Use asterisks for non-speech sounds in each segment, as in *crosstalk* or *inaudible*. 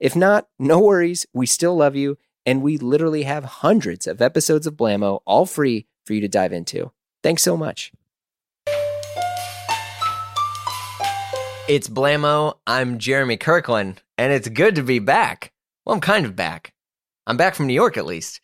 If not, no worries, we still love you, and we literally have hundreds of episodes of Blamo all free for you to dive into. Thanks so much. It's Blamo. I'm Jeremy Kirkland, and it's good to be back. Well, I'm kind of back. I'm back from New York, at least.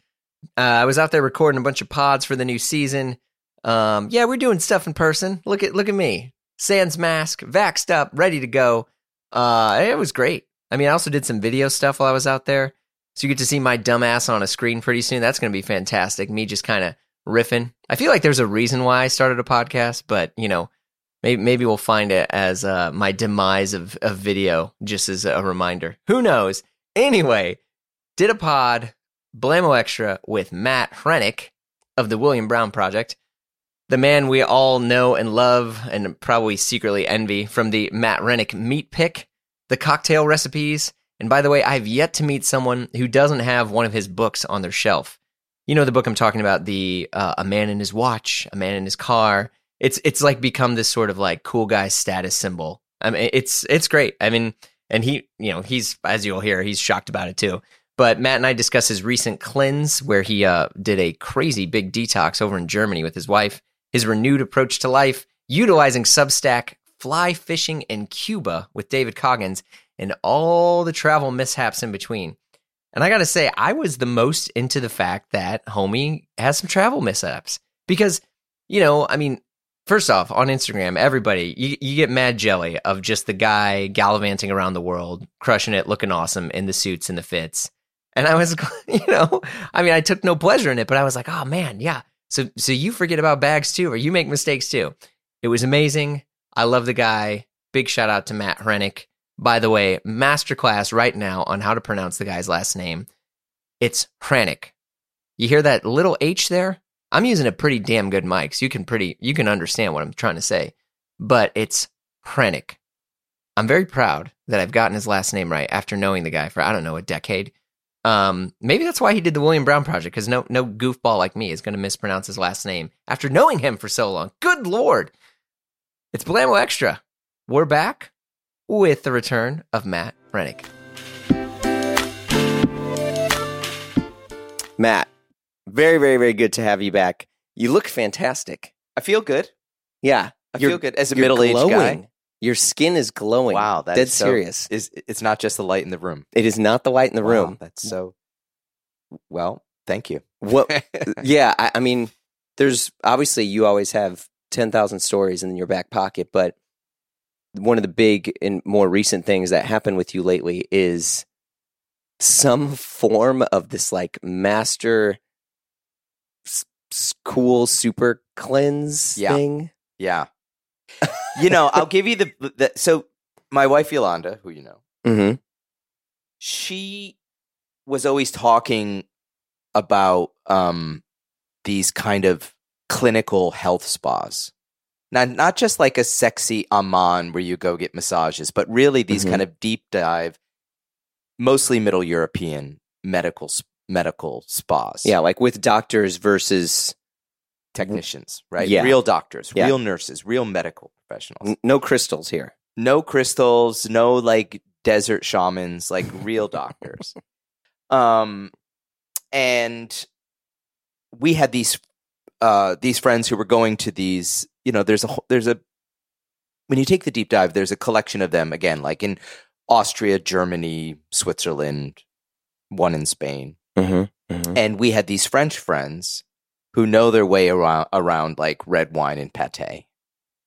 Uh, I was out there recording a bunch of pods for the new season. Um, yeah, we're doing stuff in person. Look at look at me, sans mask, vaxxed up, ready to go. Uh, it was great. I mean, I also did some video stuff while I was out there. So you get to see my dumbass on a screen pretty soon. That's going to be fantastic. Me just kind of riffing. I feel like there's a reason why I started a podcast, but you know, maybe maybe we'll find it as uh, my demise of of video, just as a reminder. Who knows? Anyway, did a pod, Blamo Extra with Matt Hranek of the William Brown Project, the man we all know and love, and probably secretly envy from the Matt Hranek Meat Pick the cocktail recipes. And by the way, I've yet to meet someone who doesn't have one of his books on their shelf. You know the book I'm talking about, the uh, A Man in His Watch, A Man in His Car. It's it's like become this sort of like cool guy status symbol. I mean, it's it's great. I mean, and he, you know, he's as you'll hear, he's shocked about it too. But Matt and I discuss his recent cleanse, where he uh, did a crazy big detox over in Germany with his wife. His renewed approach to life, utilizing Substack fly fishing in Cuba with David Coggins, and all the travel mishaps in between. And I got to say, I was the most into the fact that Homie has some travel mishaps because, you know, I mean, first off, on Instagram, everybody, you, you get mad jelly of just the guy gallivanting around the world, crushing it, looking awesome in the suits and the fits. And I was, *laughs* you know, I mean, I took no pleasure in it, but I was like, oh man, yeah. So, so you forget about bags too, or you make mistakes too. It was amazing. I love the guy. Big shout out to Matt Hranek. By the way, masterclass right now on how to pronounce the guy's last name. It's Hranek. You hear that little H there? I'm using a pretty damn good mic, so you can pretty you can understand what I'm trying to say. But it's Hranek. I'm very proud that I've gotten his last name right after knowing the guy for I don't know a decade. Um, maybe that's why he did the William Brown project because no no goofball like me is going to mispronounce his last name after knowing him for so long. Good lord! It's Blamo Extra. We're back with the return of Matt Hranek. Matt, very, very, very good to have you back. You look fantastic. I feel good. Yeah, I feel good as a middle-aged guy. Your skin is glowing. Wow, that's dead so, serious. Is it's not just the light in the room? It is not the light in the Wow, room. That's so. Well, thank you. What? *laughs* yeah, I, I mean, there's obviously you always have ten thousand stories in your back pocket, but one of the big and more recent things that happened with you lately is some form of this like master cool super cleanse Yeah. thing. yeah. you know, I'll give you the, the so my wife Yolanda, who you know, Mm-hmm. she was always talking about um these kind of clinical health spas. Not not just like a sexy Aman where you go get massages, but really these Mhm. kind of deep dive, mostly Middle European medical medical spas. Yeah, like with doctors versus technicians, right? Yeah. Real doctors, Yeah. real nurses, real medical professionals. no crystals here. No crystals, no like desert shamans, like real doctors. *laughs* Um and we had these uh these friends who were going to these, you know, there's a whole- there's a when you take the deep dive, there's a collection of them again, like in Austria, Germany, Switzerland, one in Spain. Mm-hmm. And we had these French friends who know their way around around like red wine and pate.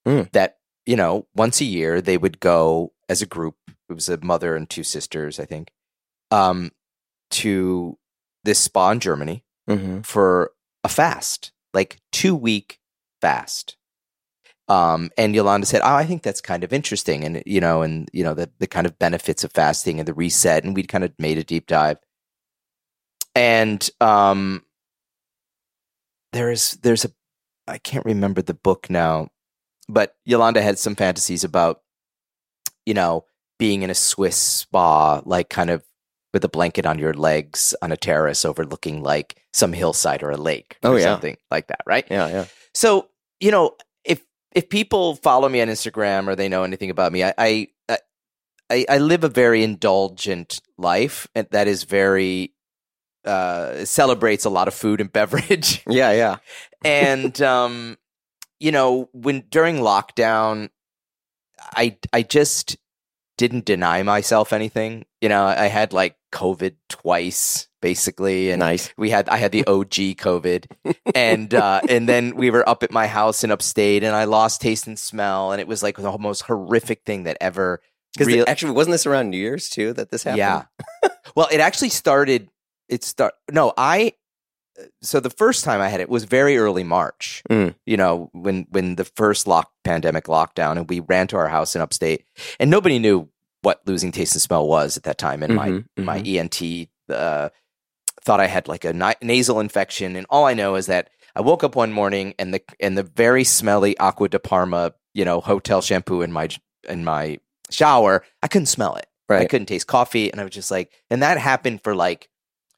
Mm. That you know, once a year they would go as a group. It was a mother and two sisters, I think, um, to this spa in Germany Mm-hmm. for a fast, like two week fast. Um, and Yolanda said, "Oh, I think that's kind of interesting, and you know, and you know, the the kind of benefits of fasting and the reset." And we'd kind of made a deep dive. and um, there is there's a I can't remember the book now, but Yolanda had some fantasies about, you know, being in a Swiss spa, like kind of with a blanket on your legs on a terrace overlooking like some hillside or a lake Oh, or yeah. something like that, right? Yeah, yeah. So, you know, if if people follow me on Instagram or they know anything about me, I I I, I live a very indulgent life and that is very uh celebrates a lot of food and *laughs* beverage Yeah, yeah. and *laughs* um you know when during lockdown i i just didn't deny myself anything you know i had like covid twice basically and nice. we had i had the og covid *laughs* and uh and then we were up at my house in upstate and i lost taste and smell and it was like the most horrific thing that ever Because real- actually, wasn't this around New Year's too that this happened? yeah. well, it actually started. It start. No, I. So the first time I had it was very early March. Mm. You know, when when the first lock pandemic lockdown, and we ran to our house in upstate, and nobody knew what losing taste and smell was at that time. And my Mhm, my ENT uh, thought I had like a na- nasal infection, and all I know is that I woke up one morning and the and the very smelly Acqua di Parma, you know, hotel shampoo in my in my shower, I couldn't smell it. I couldn't taste coffee, and I was just like, and that happened for like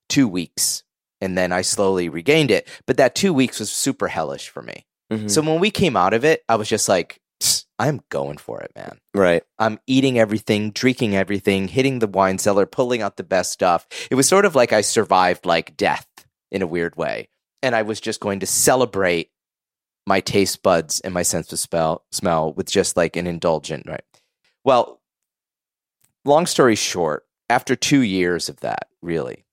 two weeks, and then I slowly regained it. But that two weeks was super hellish for me. Mhm. So when we came out of it, I was just like, I'm going for it, man. right. I'm eating everything, drinking everything, hitting the wine cellar, pulling out the best stuff. It was sort of like I survived like death in a weird way. And I was just going to celebrate my taste buds and my sense of smell, smell with just like an indulgent, right? Well, long story short, after two years of that, really,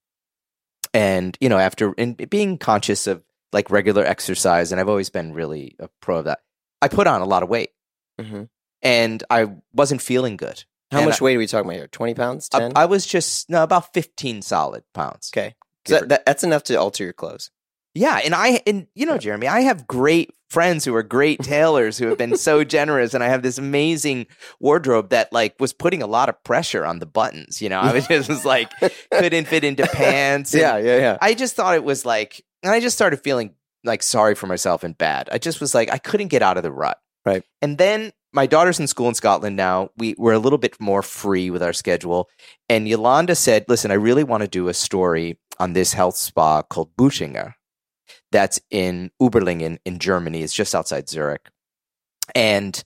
and you know, after and being conscious of like regular exercise, and I've always been really a pro of that, I put on a lot of weight hmm and I wasn't feeling good. How And much weight are we talking about here? Twenty pounds? I, Ten? I was just no about fifteen solid pounds. okay. That, that, that's enough to alter your clothes. Yeah, and I and you know, Jeremy, I have great friends who are great *laughs* tailors who have been so generous, and I have this amazing wardrobe that like was putting a lot of pressure on the buttons. You know, I was just was like couldn't fit into *laughs* pants. yeah, yeah, yeah. I just thought it was like, and I just started feeling like sorry for myself and bad. I just was like, I couldn't get out of the rut. Right. And then my daughter's in school in Scotland now. We we're a little bit more free with our schedule. And Yolanda said, listen, I really want to do a story on this health spa called Buchinger. That's in Uberlingen in Germany. It's just outside Zurich. And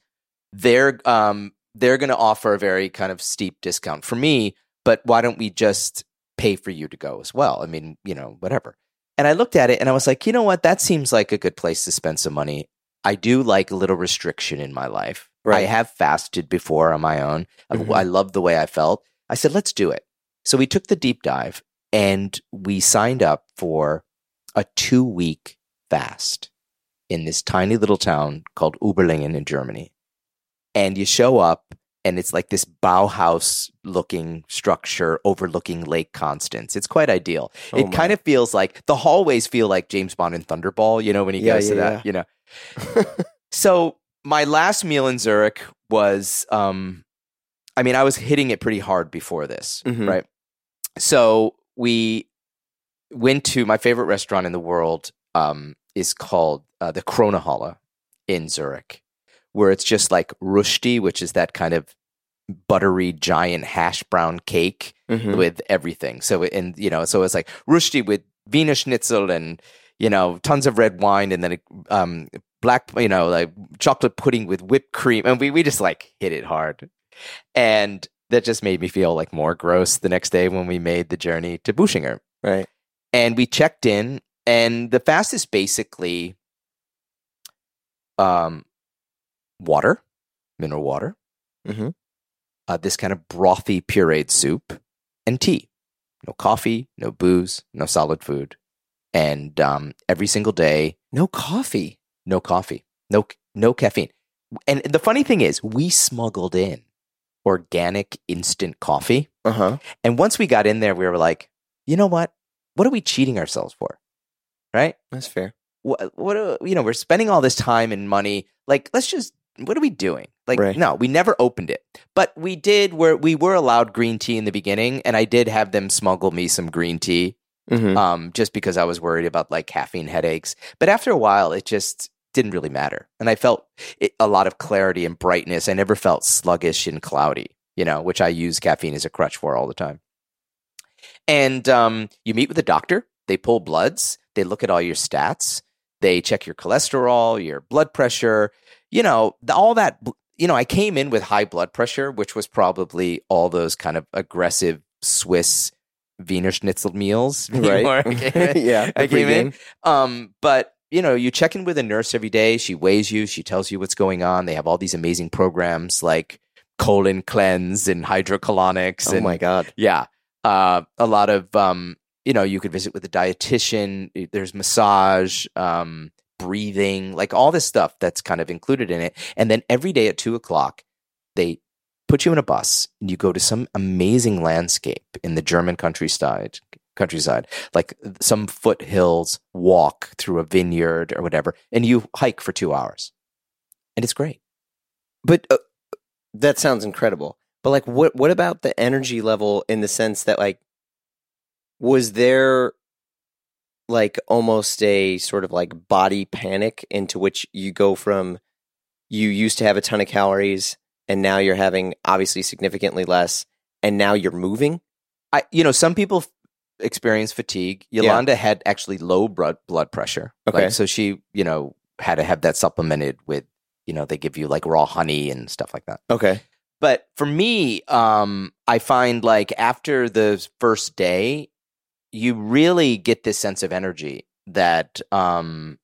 they're um they're gonna offer a very kind of steep discount for me, but why don't we just pay for you to go as well? I mean, you know, whatever. And I looked at it and I was like, you know what? That seems like a good place to spend some money. I do like a little restriction in my life. I have fasted before on my own. Mhm. I love the way I felt. I said, let's do it. So we took the deep dive and we signed up for a two week fast in this tiny little town called Uberlingen in Germany. And you show up and it's like this Bauhaus looking structure overlooking Lake Constance. It's quite ideal. Oh it my. kind of feels like the hallways feel like James Bond and Thunderball, you know, when he Yeah, goes to yeah, that, you know. *laughs* so my last meal in Zurich was um I mean, I was hitting it pretty hard before this, Mhm. right? So we went to my favorite restaurant in the world um is called uh, the Kronenhalle in Zurich, where it's just like rösti, which is that kind of buttery giant hash brown cake Mhm. with everything. So and you know, so it's like rösti with Wiener Schnitzel and you know tons of red wine and then um black you know like chocolate pudding with whipped cream and we we just like hit it hard. And that just made me feel like more gross the next day when we made the journey to Buchinger. Right. And we checked in and the fast is basically um water, mineral water, Mhm. uh, this kind of brothy pureed soup, and tea. No coffee, no booze, no solid food, and um, every single day, No coffee. no coffee, no no caffeine. And the funny thing is, we smuggled in organic instant coffee, Uh huh. and once we got in there, we were like, you know what? What are we cheating ourselves for? Right? That's fair. what, what do- you know we're spending all this time and money like let's just what are we doing like Right. no we never opened it but we did where we were allowed green tea in the beginning and i did have them smuggle me some green tea Mhm. um, just because I was worried about like caffeine headaches. But after a while, it just didn't really matter, and I felt it, a lot of clarity and brightness. I never felt sluggish and cloudy, you know, which I use caffeine as a crutch for all the time. And um, you meet with a doctor. They pull bloods. They look at all your stats. They check your cholesterol, your blood pressure. You know, the- all that. You know, I came in with high blood pressure, which was probably all those kind of aggressive Swiss Wiener Schnitzel meals. *laughs* Right. *laughs* *laughs* I yeah. I came in. Um, but you know, you check in with a nurse every day. She weighs you. She tells you what's going on. They have all these amazing programs like colon cleanse and hydrocolonics. Oh and, my god. yeah, uh, a lot of um, you know, you could visit with a dietitian. There's massage, um, breathing, like all this stuff that's kind of included in it. And then every day at two o'clock, they put you in a bus and you go to some amazing landscape in the German countryside. Countryside, like some foothills, walk through a vineyard or whatever, and you hike for two hours, and it's great. But uh, that sounds incredible. But like, what what about the energy level in the sense that like, was there like almost a sort of like body panic into which you go from you used to have a ton of calories and now you're having obviously significantly less and now you're moving? I, you know, some people experience fatigue. Yolanda had actually low blood blood pressure. Okay. Like, so she, you know, had to have that supplemented with, you know, they give you like raw honey and stuff like that. Okay. But for me, um, I find like after the first day, you really get this sense of energy that um,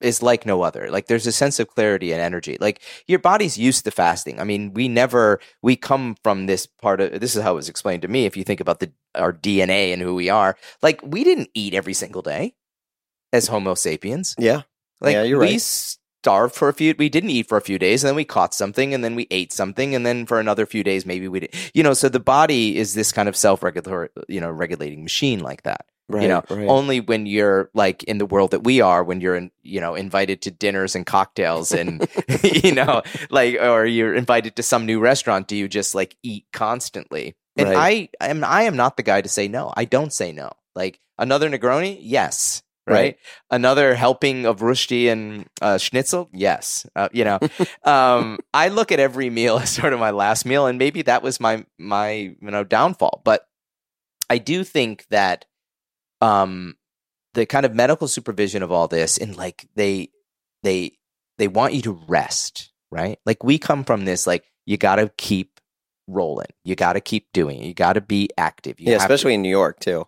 is like no other. Like there's a sense of clarity and energy. Like your body's used to fasting. I mean, we never we come from this part of this is how it was explained to me. If you think about the our DNA and who we are, like we didn't eat every single day as Homo sapiens. Yeah. Like Yeah, you're we right. Starved for a few we didn't eat for a few days and then we caught something and then we ate something and then for another few days maybe we did you know so the body is this kind of self-regulatory you know regulating machine like that Right. you know right. only when you're like in the world that we are when you're in, you know invited to dinners and cocktails and *laughs* *laughs* you know like or you're invited to some new restaurant do you just like eat constantly and Right. i am i am not the guy to say no i don't say no like another negroni yes right, Right. another helping of rösti and uh, schnitzel? Yes. Uh, you know *laughs* um, i look at every meal *laughs* as sort of my last meal and maybe that was my my you know downfall. But i do think that um the kind of medical supervision of all this and like they they they want you to rest right? Like we come from this like you got to keep rolling. You got to keep doing it. You got to be active. You yeah, have to- especially in New York too.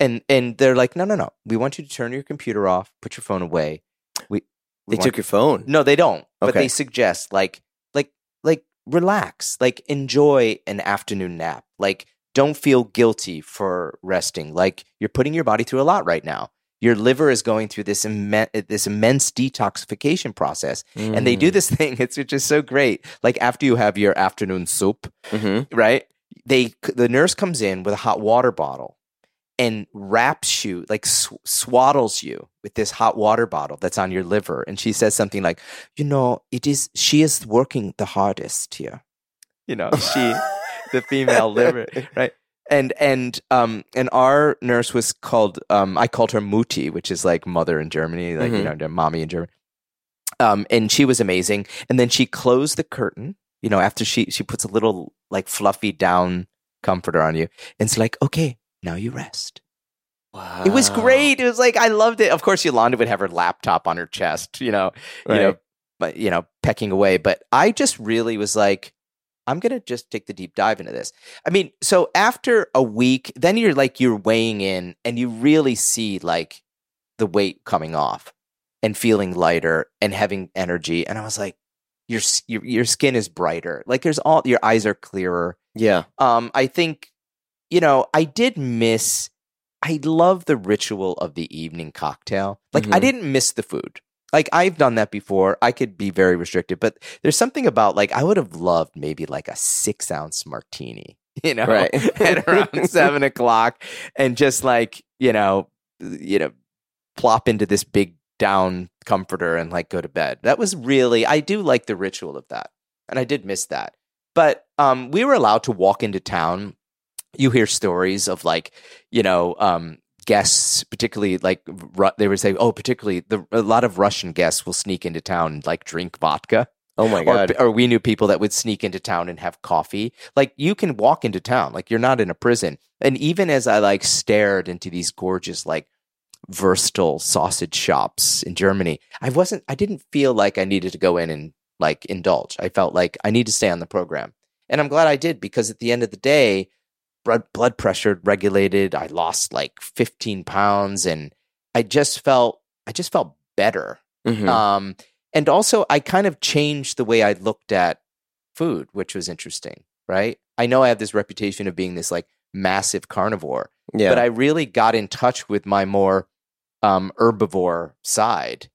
And and they're like no no no we want you to turn your computer off put your phone away we, we They want- took your phone. no they don't but Okay. they suggest like like like relax like enjoy an afternoon nap like don't feel guilty for resting like you're putting your body through a lot right now your liver is going through this immense this immense detoxification process and they do this *laughs* thing it's which is so great like after you have your afternoon soup Mm-hmm. right? They the nurse comes in with a hot water bottle and wraps you like sw- swaddles you with this hot water bottle that's on your liver, and she says something like, "You know, it is she is working the hardest here." You know, she *laughs* the female liver, right? And and um and our nurse was called um I called her Mutti, which is like mother in Germany, like you Mhm. know, mommy in Germany. Um, and she was amazing. And then she closed the curtain. You know, after she she puts a little like fluffy down comforter on you, and it's like, okay, now you rest. Wow. It was great. It was like I loved it. Of course, Yolanda would have her laptop on her chest. You know, you know, but you know, pecking away. But I just really was like, I'm gonna just take the deep dive into this. I mean, so after a week, then you're like you're weighing in, and you really see like the weight coming off, and feeling lighter and having energy. And I was like, your your your skin is brighter. Like there's all your eyes are clearer. Yeah. Um, I think, you know, I did miss. I love the ritual of the evening cocktail. Like I Mhm. didn't miss the food. Like I've done that before. I could be very restricted, but there's something about like I would have loved maybe like a six ounce martini, *laughs* you know, Right. *laughs* at around *laughs* seven o'clock, and just like you know, you know, plop into this big down comforter and like go to bed. That was really I do like the ritual of that. And I did miss that. But um we were allowed to walk into town you hear stories of like you know um, guests, particularly like Ru- they would say, oh, particularly the a lot of Russian guests will sneak into town and like drink vodka. Oh my Or, god. or we knew people that would sneak into town and have coffee. Like you can walk into town, like you're not in a prison. And even as I like stared into these gorgeous like versatile sausage shops in Germany, I wasn't. I didn't feel like I needed to go in and like indulge. I felt like I need to stay on the program, and I'm glad I did because at the end of the day, blood blood pressure regulated. I lost like 15 pounds, and I just felt I just felt better. Mhm. Um, and also, I kind of changed the way I looked at food, which was interesting, right? I know I have this reputation of being this like massive carnivore, yeah. but I really got in touch with my more um, herbivore side,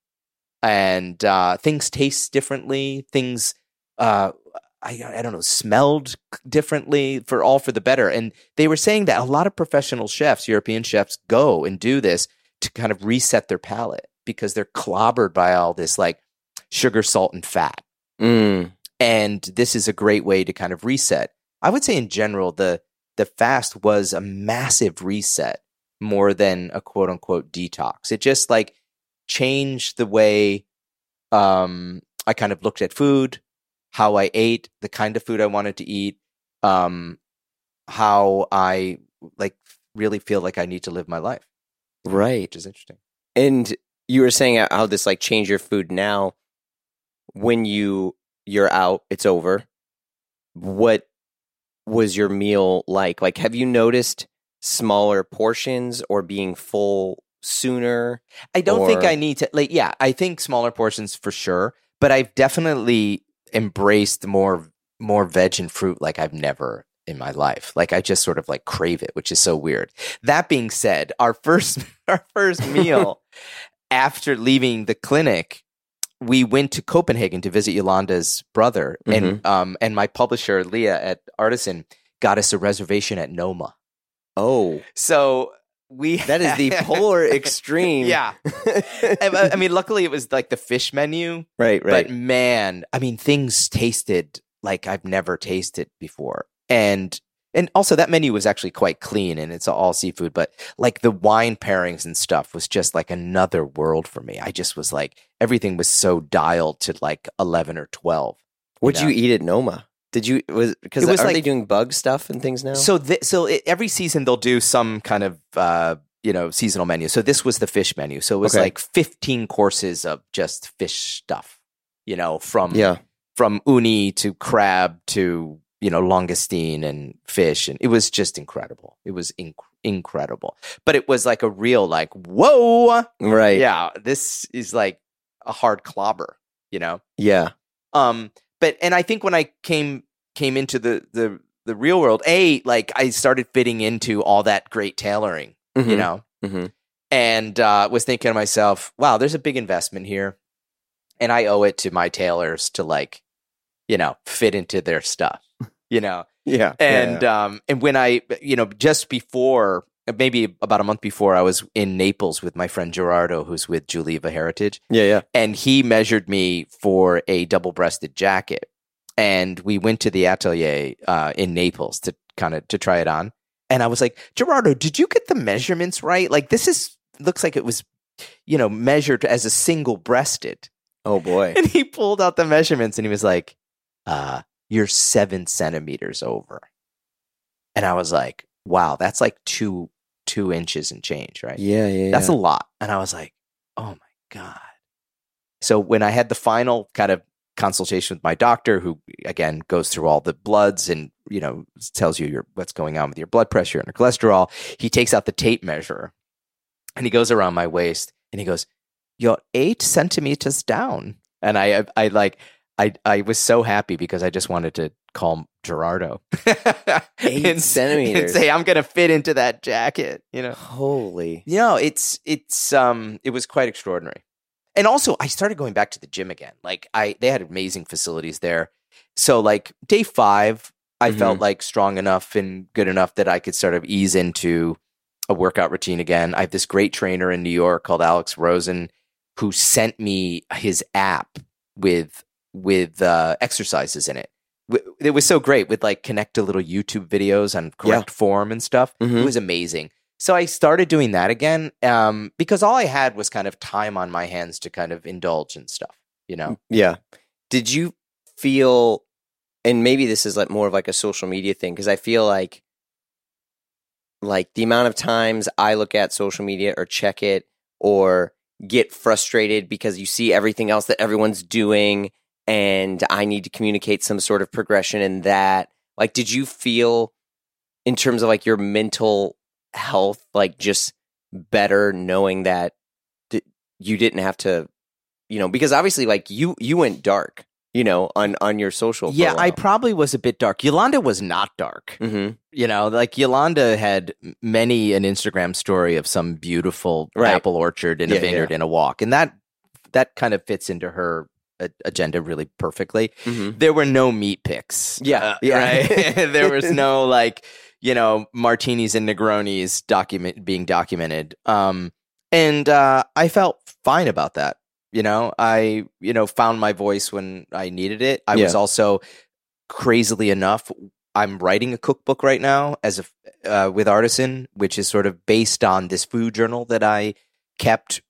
and uh, things taste differently. Things, uh, I, I don't know, smelled differently for all for the better. And they were saying that a lot of professional chefs, European chefs, go and do this to kind of reset their palate because they're clobbered by all this like sugar, salt, and fat. Mm. And this is a great way to kind of reset. I would say in general, the the fast was a massive reset more than a quote unquote detox. It just like changed the way um, I kind of looked at food, how I ate, the kind of food I wanted to eat, um, how I like really feel like I need to live my life, Right. which is interesting. And you were saying how this like change your food now when you you're out, it's over. What was your meal like? Like have you noticed smaller portions or being full sooner? I don't think I need to like yeah, I think smaller portions for sure, but I've definitely embraced more more veg and fruit like I've never in my life. Like I just sort of like crave it, which is so weird. That being said, our first *laughs* our first meal *laughs* after leaving the clinic, we went to Copenhagen to visit Yolanda's brother and um and my publisher Leah at Artisan got us a reservation at Noma. Oh, So we *laughs* that is the *laughs* polar extreme. yeah. *laughs* I, uh, I mean, luckily it was like the fish menu, right, right. but man, I mean, things tasted like I've never tasted before, and and also that menu was actually quite clean and it's all seafood, but like the wine pairings and stuff was just like another world for me. I just was like everything was so dialed to like eleven or twelve. What'd know? you eat at Noma? Did you was because are they like- doing bug stuff and things now? So, th- so it, every season they'll do some kind of uh, you know seasonal menu. So this was the fish menu. So it was Okay. like fifteen courses of just fish stuff. You know, from yeah, from uni to crab to you know langoustine and fish, and it was just incredible. It was inc- incredible, but it was like a real like whoa, right. yeah, this is like a hard clobber. You know, yeah. um, but and I think when I came came into the the the real world, a like I started fitting into all that great tailoring, you Mhm. know, Mhm. and uh, was thinking to myself, wow, there's a big investment here, and I owe it to my tailors to like, you know, fit into their stuff, you know, *laughs* yeah, and um and when I you know just before maybe about a month before I was in Naples with my friend Gerardo who's with Giuliva Heritage. Yeah, yeah. and he measured me for a double-breasted jacket. And we went to the atelier uh, in naples to kind of to try it on. And i was like gerardo did you get the measurements right? Like this is looks like it was you know measured as a single breasted. Oh boy. *laughs* and he pulled out the measurements and he was like uh you're seven centimeters over. And i was like wow that's like two two inches and change right Yeah, yeah. that's yeah. a lot. And I was like, oh my God. So when I had the final kind of consultation with my doctor, who again goes through all the bloods and, you know, tells you your, what's going on with your blood pressure and your cholesterol, he takes out the tape measure and he goes around my waist and he goes, you're eight centimeters down. And I, I, I like, I, I was so happy because I just wanted to call Gerardo. *laughs* Eight *laughs* and, centimeters. And say, I'm going to fit into that jacket, you know? Holy. You know, it's it's um it was quite extraordinary. And also I started going back to the gym again. Like I they had amazing facilities there. So like day 5, I felt like strong enough and good enough that I could sort of ease into a workout routine again. I have this great trainer in New York called Alex Rosen who sent me his app with with uh, exercises in it it was so great with like connect to little YouTube videos on correct form and stuff. Mhm. It was amazing. So I started doing that again um, because all I had was kind of time on my hands to kind of indulge in stuff. You know, Yeah. Did you feel, and maybe this is like more of like a social media thing, because I feel like, like the amount of times I look at social media or check it or get frustrated because you see everything else that everyone's doing and I need to communicate some sort of progression in that. Like, did you feel in terms of like your mental health, like just better knowing that d- you didn't have to, you know, because obviously like you, you went dark, you know, on, on your social. yeah, I probably was a bit dark. Yolanda was not dark. hmm You know, like Yolanda had many an Instagram story of some beautiful Right. apple orchard in Yeah, a vineyard yeah. in a walk, and that that kind of fits into her agenda really perfectly. hmm There were no meat picks. Yeah, Uh, yeah. right. *laughs* there was *laughs* no like you know martinis and Negronis document being documented. Um, and uh, I felt fine about that. You know, I you know found my voice when I needed it. I was also crazily enough. I'm writing a cookbook right now as a uh, with Artisan, which is sort of based on this food journal that I kept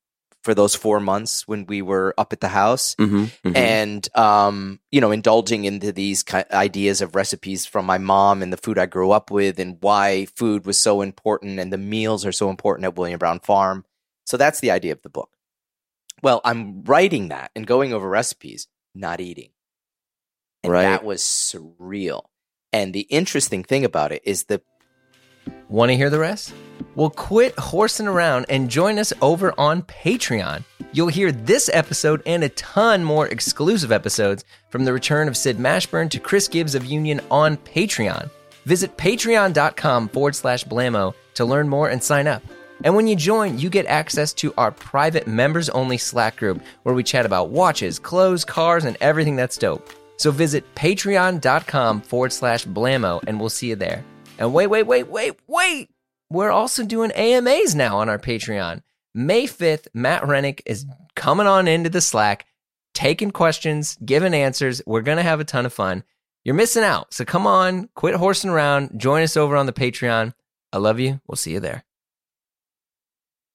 for those four months when we were up at the house hmm and um, you know, indulging into these ideas of recipes from my mom and the food I grew up with, and why food was so important, and the meals are so important at William Brown Farm. So that's the idea of the book. Well, I'm writing that and going over recipes, not eating, and Right. that was surreal. And the interesting thing about it is the Want to hear the rest? Well, quit horsing around and join us over on Patreon. You'll hear this episode and a ton more exclusive episodes from the return of Sid Mashburn to Chris Gibbs of Union on Patreon. Visit patreon.com forward slash blamo to learn more and sign up. And when you join, you get access to our private members only Slack group where we chat about watches, clothes, cars, and everything that's dope. So visit patreon.com forward slash blamo and we'll see you there. And wait, wait, wait, wait, wait! We're also doing AMAs now on our Patreon. May 5th, Matt Hranek is coming on into the Slack, taking questions, giving answers. We're going to have a ton of fun. You're missing out. So come on, quit horsing around, join us over on the Patreon. I love you. We'll see you there.